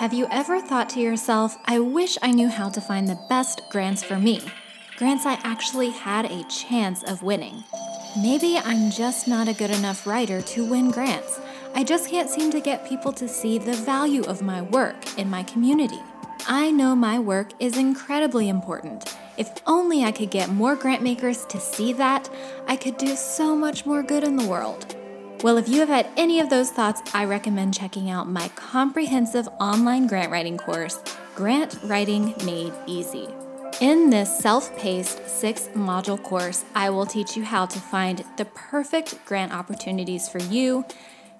Have you ever thought to yourself, I wish I knew how to find the best grants for me? Grants I actually had a chance of winning. Maybe I'm just not a good enough writer to win grants. I just can't seem to get people to see the value of my work in my community. I know my work is incredibly important. If only I could get more grant makers to see that, I could do so much more good in the world. Well, if you have had any of those thoughts, I recommend checking out my comprehensive online grant writing course, Grant Writing Made Easy. In this self paced six module course, I will teach you how to find the perfect grant opportunities for you,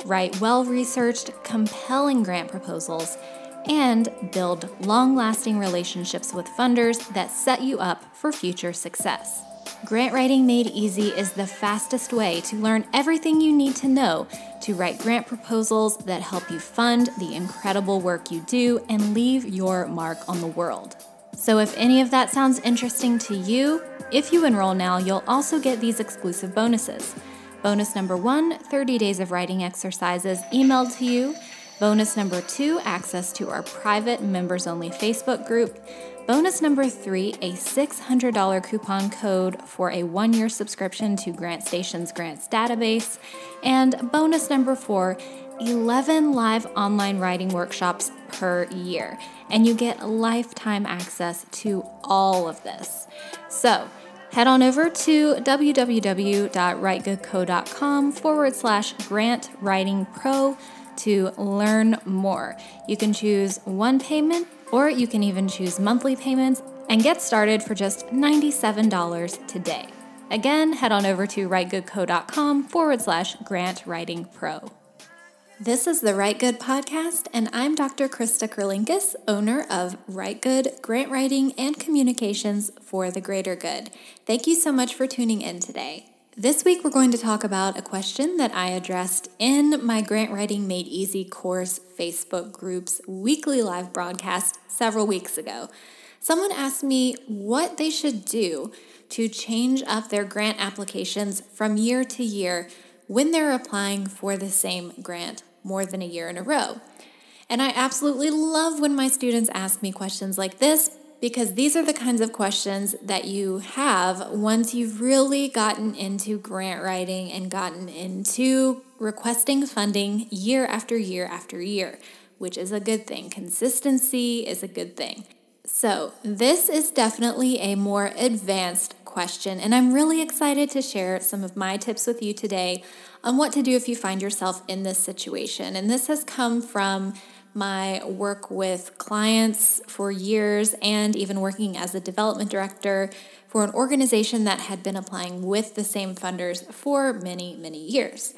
write well researched, compelling grant proposals, and build long lasting relationships with funders that set you up for future success. Grant Writing Made Easy is the fastest way to learn everything you need to know to write grant proposals that help you fund the incredible work you do and leave your mark on the world. So, if any of that sounds interesting to you, if you enroll now, you'll also get these exclusive bonuses. Bonus number one 30 days of writing exercises emailed to you. Bonus number two access to our private members only Facebook group. Bonus number three a $600 coupon code for a one year subscription to GrantStation's grants database. And bonus number four 11 live online writing workshops per year. And you get lifetime access to all of this. So, head on over to www.writegoodco.com forward slash grant writing pro to learn more. You can choose one payment or you can even choose monthly payments and get started for just $97 today. Again, head on over to writegoodco.com forward slash grant writing pro. This is the Write Good podcast, and I'm Dr. Krista Kurlinkis, owner of Write Good Grant Writing and Communications for the Greater Good. Thank you so much for tuning in today. This week, we're going to talk about a question that I addressed in my Grant Writing Made Easy course Facebook group's weekly live broadcast several weeks ago. Someone asked me what they should do to change up their grant applications from year to year when they're applying for the same grant more than a year in a row. And I absolutely love when my students ask me questions like this because these are the kinds of questions that you have once you've really gotten into grant writing and gotten into requesting funding year after year after year, which is a good thing. Consistency is a good thing. So, this is definitely a more advanced question, and I'm really excited to share some of my tips with you today on what to do if you find yourself in this situation. And this has come from my work with clients for years and even working as a development director for an organization that had been applying with the same funders for many, many years.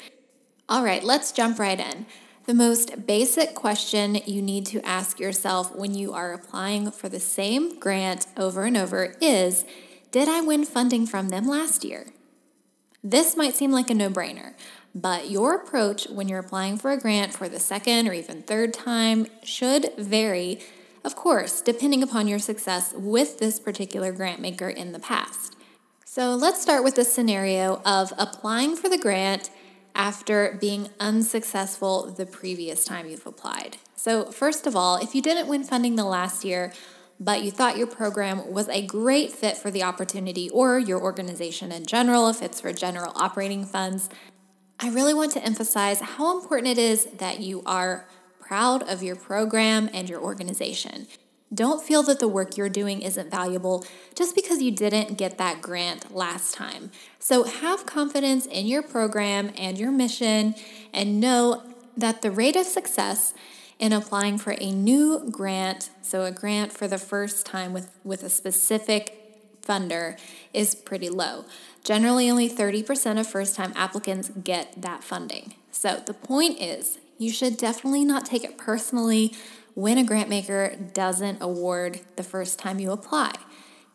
All right, let's jump right in. The most basic question you need to ask yourself when you are applying for the same grant over and over is Did I win funding from them last year? This might seem like a no brainer, but your approach when you're applying for a grant for the second or even third time should vary, of course, depending upon your success with this particular grant maker in the past. So let's start with the scenario of applying for the grant after being unsuccessful the previous time you've applied. So, first of all, if you didn't win funding the last year, but you thought your program was a great fit for the opportunity or your organization in general, if it's for general operating funds, I really want to emphasize how important it is that you are proud of your program and your organization. Don't feel that the work you're doing isn't valuable just because you didn't get that grant last time. So have confidence in your program and your mission and know that the rate of success in applying for a new grant, so a grant for the first time with, with a specific funder, is pretty low. Generally, only 30% of first time applicants get that funding. So the point is, you should definitely not take it personally when a grant maker doesn't award the first time you apply.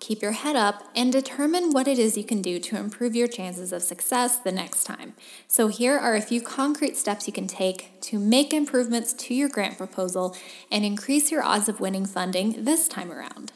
Keep your head up and determine what it is you can do to improve your chances of success the next time. So, here are a few concrete steps you can take to make improvements to your grant proposal and increase your odds of winning funding this time around.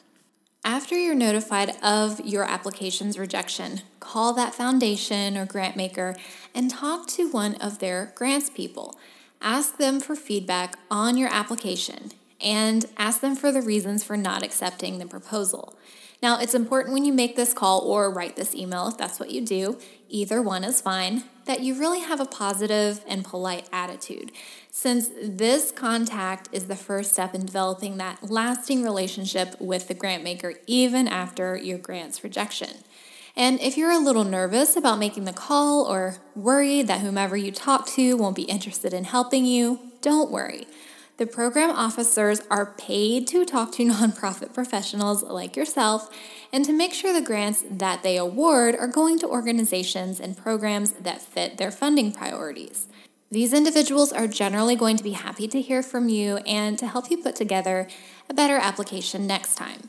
After you're notified of your application's rejection, call that foundation or grant maker and talk to one of their grants people. Ask them for feedback on your application and ask them for the reasons for not accepting the proposal. Now, it's important when you make this call or write this email, if that's what you do, either one is fine, that you really have a positive and polite attitude, since this contact is the first step in developing that lasting relationship with the grant maker, even after your grant's rejection. And if you're a little nervous about making the call or worried that whomever you talk to won't be interested in helping you, don't worry. The program officers are paid to talk to nonprofit professionals like yourself and to make sure the grants that they award are going to organizations and programs that fit their funding priorities. These individuals are generally going to be happy to hear from you and to help you put together a better application next time.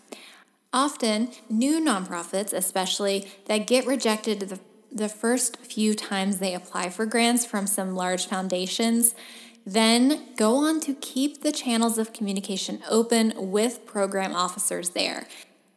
Often, new nonprofits, especially that get rejected the, the first few times they apply for grants from some large foundations, then go on to keep the channels of communication open with program officers there.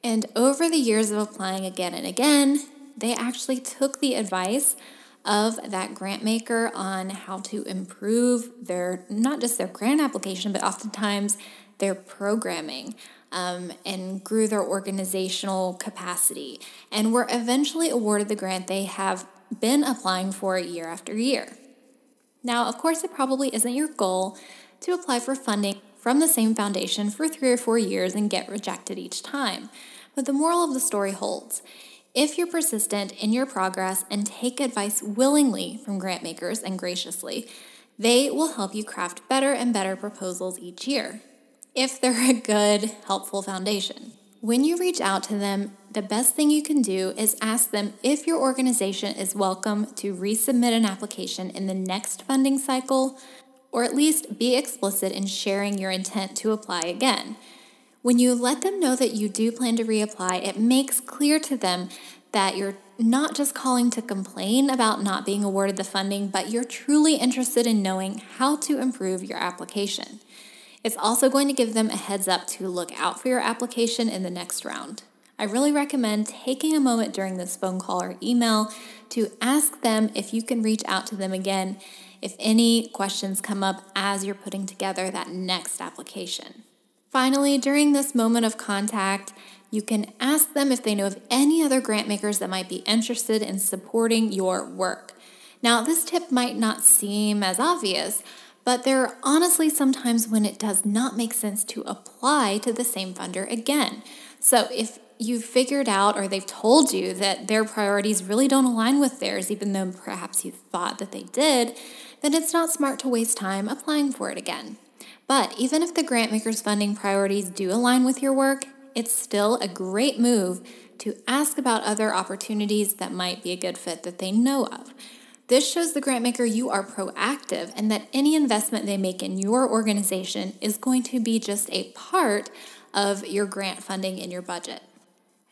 And over the years of applying again and again, they actually took the advice of that grant maker on how to improve their not just their grant application, but oftentimes their programming um, and grew their organizational capacity and were eventually awarded the grant they have been applying for year after year. Now, of course, it probably isn't your goal to apply for funding from the same foundation for three or four years and get rejected each time. But the moral of the story holds. If you're persistent in your progress and take advice willingly from grant makers and graciously, they will help you craft better and better proposals each year, if they're a good, helpful foundation. When you reach out to them, the best thing you can do is ask them if your organization is welcome to resubmit an application in the next funding cycle, or at least be explicit in sharing your intent to apply again. When you let them know that you do plan to reapply, it makes clear to them that you're not just calling to complain about not being awarded the funding, but you're truly interested in knowing how to improve your application. It's also going to give them a heads up to look out for your application in the next round. I really recommend taking a moment during this phone call or email to ask them if you can reach out to them again if any questions come up as you're putting together that next application. Finally, during this moment of contact, you can ask them if they know of any other grant makers that might be interested in supporting your work. Now, this tip might not seem as obvious, but there are honestly sometimes when it does not make sense to apply to the same funder again. So if you've figured out or they've told you that their priorities really don't align with theirs, even though perhaps you thought that they did, then it's not smart to waste time applying for it again. But even if the grantmaker's funding priorities do align with your work, it's still a great move to ask about other opportunities that might be a good fit that they know of. This shows the grant maker you are proactive and that any investment they make in your organization is going to be just a part of your grant funding in your budget.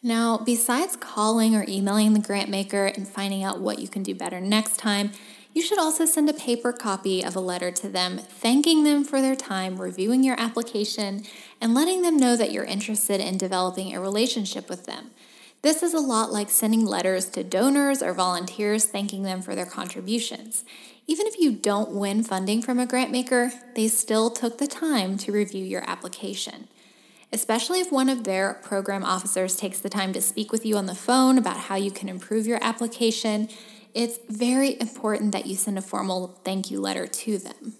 Now, besides calling or emailing the grant maker and finding out what you can do better next time, you should also send a paper copy of a letter to them, thanking them for their time reviewing your application and letting them know that you're interested in developing a relationship with them. This is a lot like sending letters to donors or volunteers thanking them for their contributions. Even if you don't win funding from a grant maker, they still took the time to review your application. Especially if one of their program officers takes the time to speak with you on the phone about how you can improve your application, it's very important that you send a formal thank you letter to them.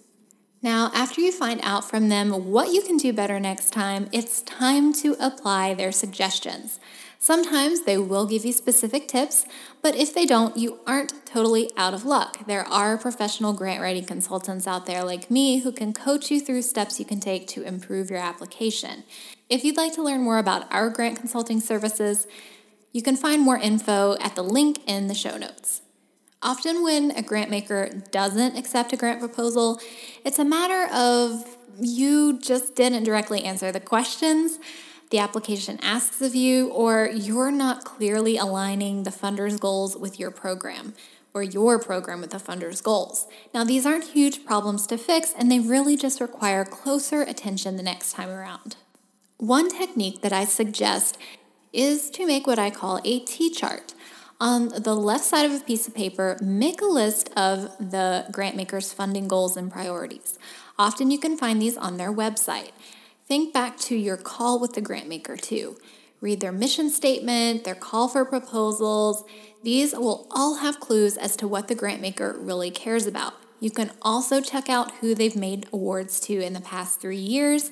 Now, after you find out from them what you can do better next time, it's time to apply their suggestions. Sometimes they will give you specific tips, but if they don't, you aren't totally out of luck. There are professional grant writing consultants out there like me who can coach you through steps you can take to improve your application. If you'd like to learn more about our grant consulting services, you can find more info at the link in the show notes. Often, when a grant maker doesn't accept a grant proposal, it's a matter of you just didn't directly answer the questions the application asks of you, or you're not clearly aligning the funder's goals with your program or your program with the funder's goals. Now, these aren't huge problems to fix, and they really just require closer attention the next time around. One technique that I suggest is to make what I call a T chart. On the left side of a piece of paper, make a list of the grant maker's funding goals and priorities. Often you can find these on their website. Think back to your call with the grantmaker too. Read their mission statement, their call for proposals. These will all have clues as to what the grantmaker really cares about. You can also check out who they've made awards to in the past three years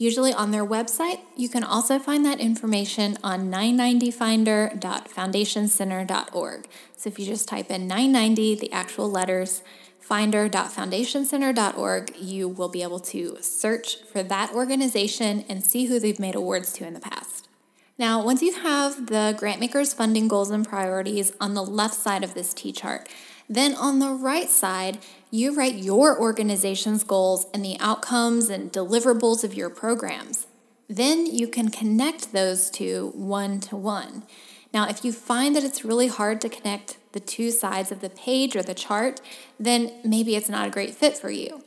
usually on their website. You can also find that information on 990finder.foundationcenter.org. So if you just type in 990, the actual letters, finder.foundationcenter.org, you will be able to search for that organization and see who they've made awards to in the past. Now, once you have the grantmaker's funding goals and priorities on the left side of this T chart, then on the right side, you write your organization's goals and the outcomes and deliverables of your programs. Then you can connect those two one to one. Now, if you find that it's really hard to connect the two sides of the page or the chart, then maybe it's not a great fit for you.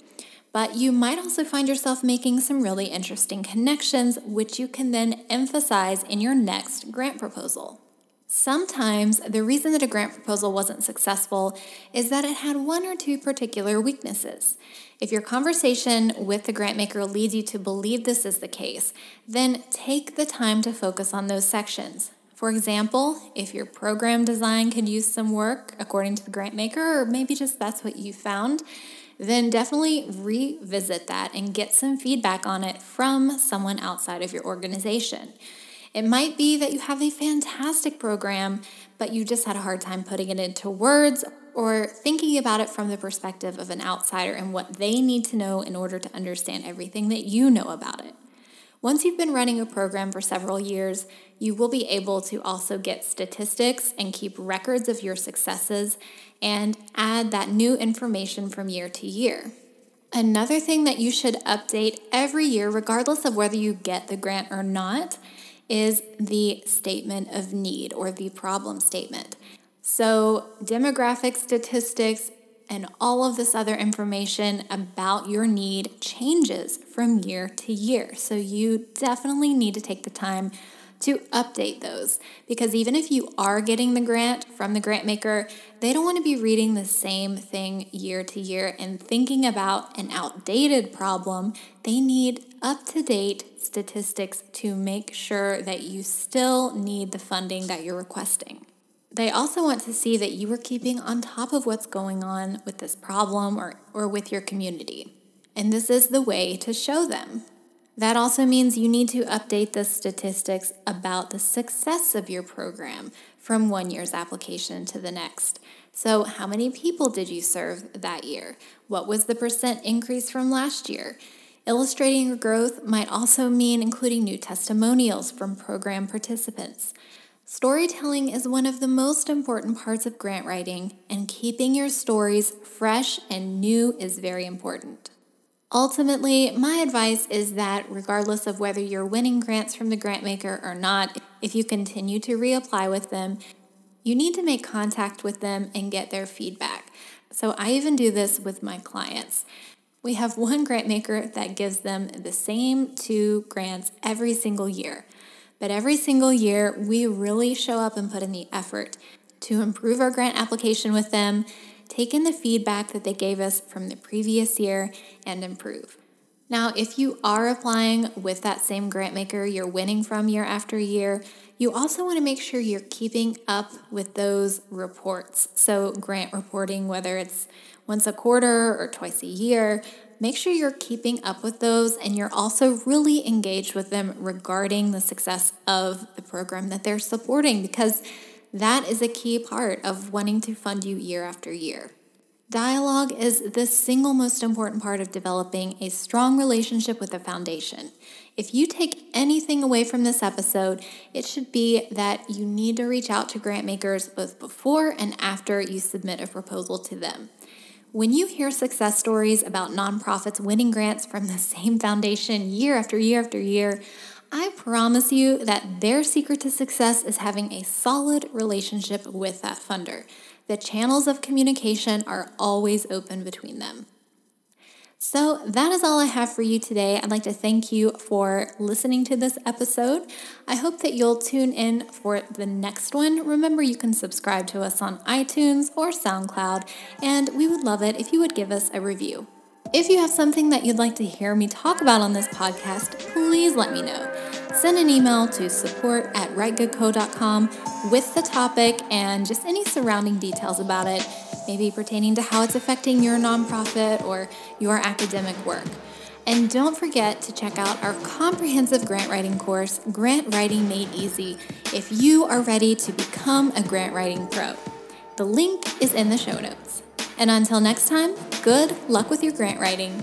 But you might also find yourself making some really interesting connections, which you can then emphasize in your next grant proposal. Sometimes the reason that a grant proposal wasn't successful is that it had one or two particular weaknesses. If your conversation with the grant maker leads you to believe this is the case, then take the time to focus on those sections. For example, if your program design could use some work according to the grant maker, or maybe just that's what you found, then definitely revisit that and get some feedback on it from someone outside of your organization. It might be that you have a fantastic program, but you just had a hard time putting it into words or thinking about it from the perspective of an outsider and what they need to know in order to understand everything that you know about it. Once you've been running a program for several years, you will be able to also get statistics and keep records of your successes and add that new information from year to year. Another thing that you should update every year, regardless of whether you get the grant or not, is the statement of need or the problem statement. So, demographic statistics and all of this other information about your need changes from year to year. So, you definitely need to take the time to update those because even if you are getting the grant from the grant maker, they don't want to be reading the same thing year to year and thinking about an outdated problem. They need up to date statistics to make sure that you still need the funding that you're requesting. They also want to see that you are keeping on top of what's going on with this problem or, or with your community. And this is the way to show them. That also means you need to update the statistics about the success of your program from one year's application to the next. So, how many people did you serve that year? What was the percent increase from last year? Illustrating your growth might also mean including new testimonials from program participants. Storytelling is one of the most important parts of grant writing, and keeping your stories fresh and new is very important. Ultimately, my advice is that regardless of whether you're winning grants from the grant maker or not, if you continue to reapply with them, you need to make contact with them and get their feedback. So I even do this with my clients. We have one grant maker that gives them the same two grants every single year. But every single year, we really show up and put in the effort to improve our grant application with them, take in the feedback that they gave us from the previous year, and improve. Now, if you are applying with that same grant maker you're winning from year after year, you also want to make sure you're keeping up with those reports. So, grant reporting, whether it's once a quarter or twice a year. Make sure you're keeping up with those and you're also really engaged with them regarding the success of the program that they're supporting because that is a key part of wanting to fund you year after year. Dialogue is the single most important part of developing a strong relationship with a foundation. If you take anything away from this episode, it should be that you need to reach out to grant makers both before and after you submit a proposal to them. When you hear success stories about nonprofits winning grants from the same foundation year after year after year, I promise you that their secret to success is having a solid relationship with that funder. The channels of communication are always open between them. So, that is all I have for you today. I'd like to thank you for listening to this episode. I hope that you'll tune in for the next one. Remember, you can subscribe to us on iTunes or SoundCloud, and we would love it if you would give us a review. If you have something that you'd like to hear me talk about on this podcast, please let me know. Send an email to support at writegoodco.com with the topic and just any surrounding details about it, maybe pertaining to how it's affecting your nonprofit or your academic work. And don't forget to check out our comprehensive grant writing course, Grant Writing Made Easy, if you are ready to become a grant writing pro. The link is in the show notes. And until next time, good luck with your grant writing.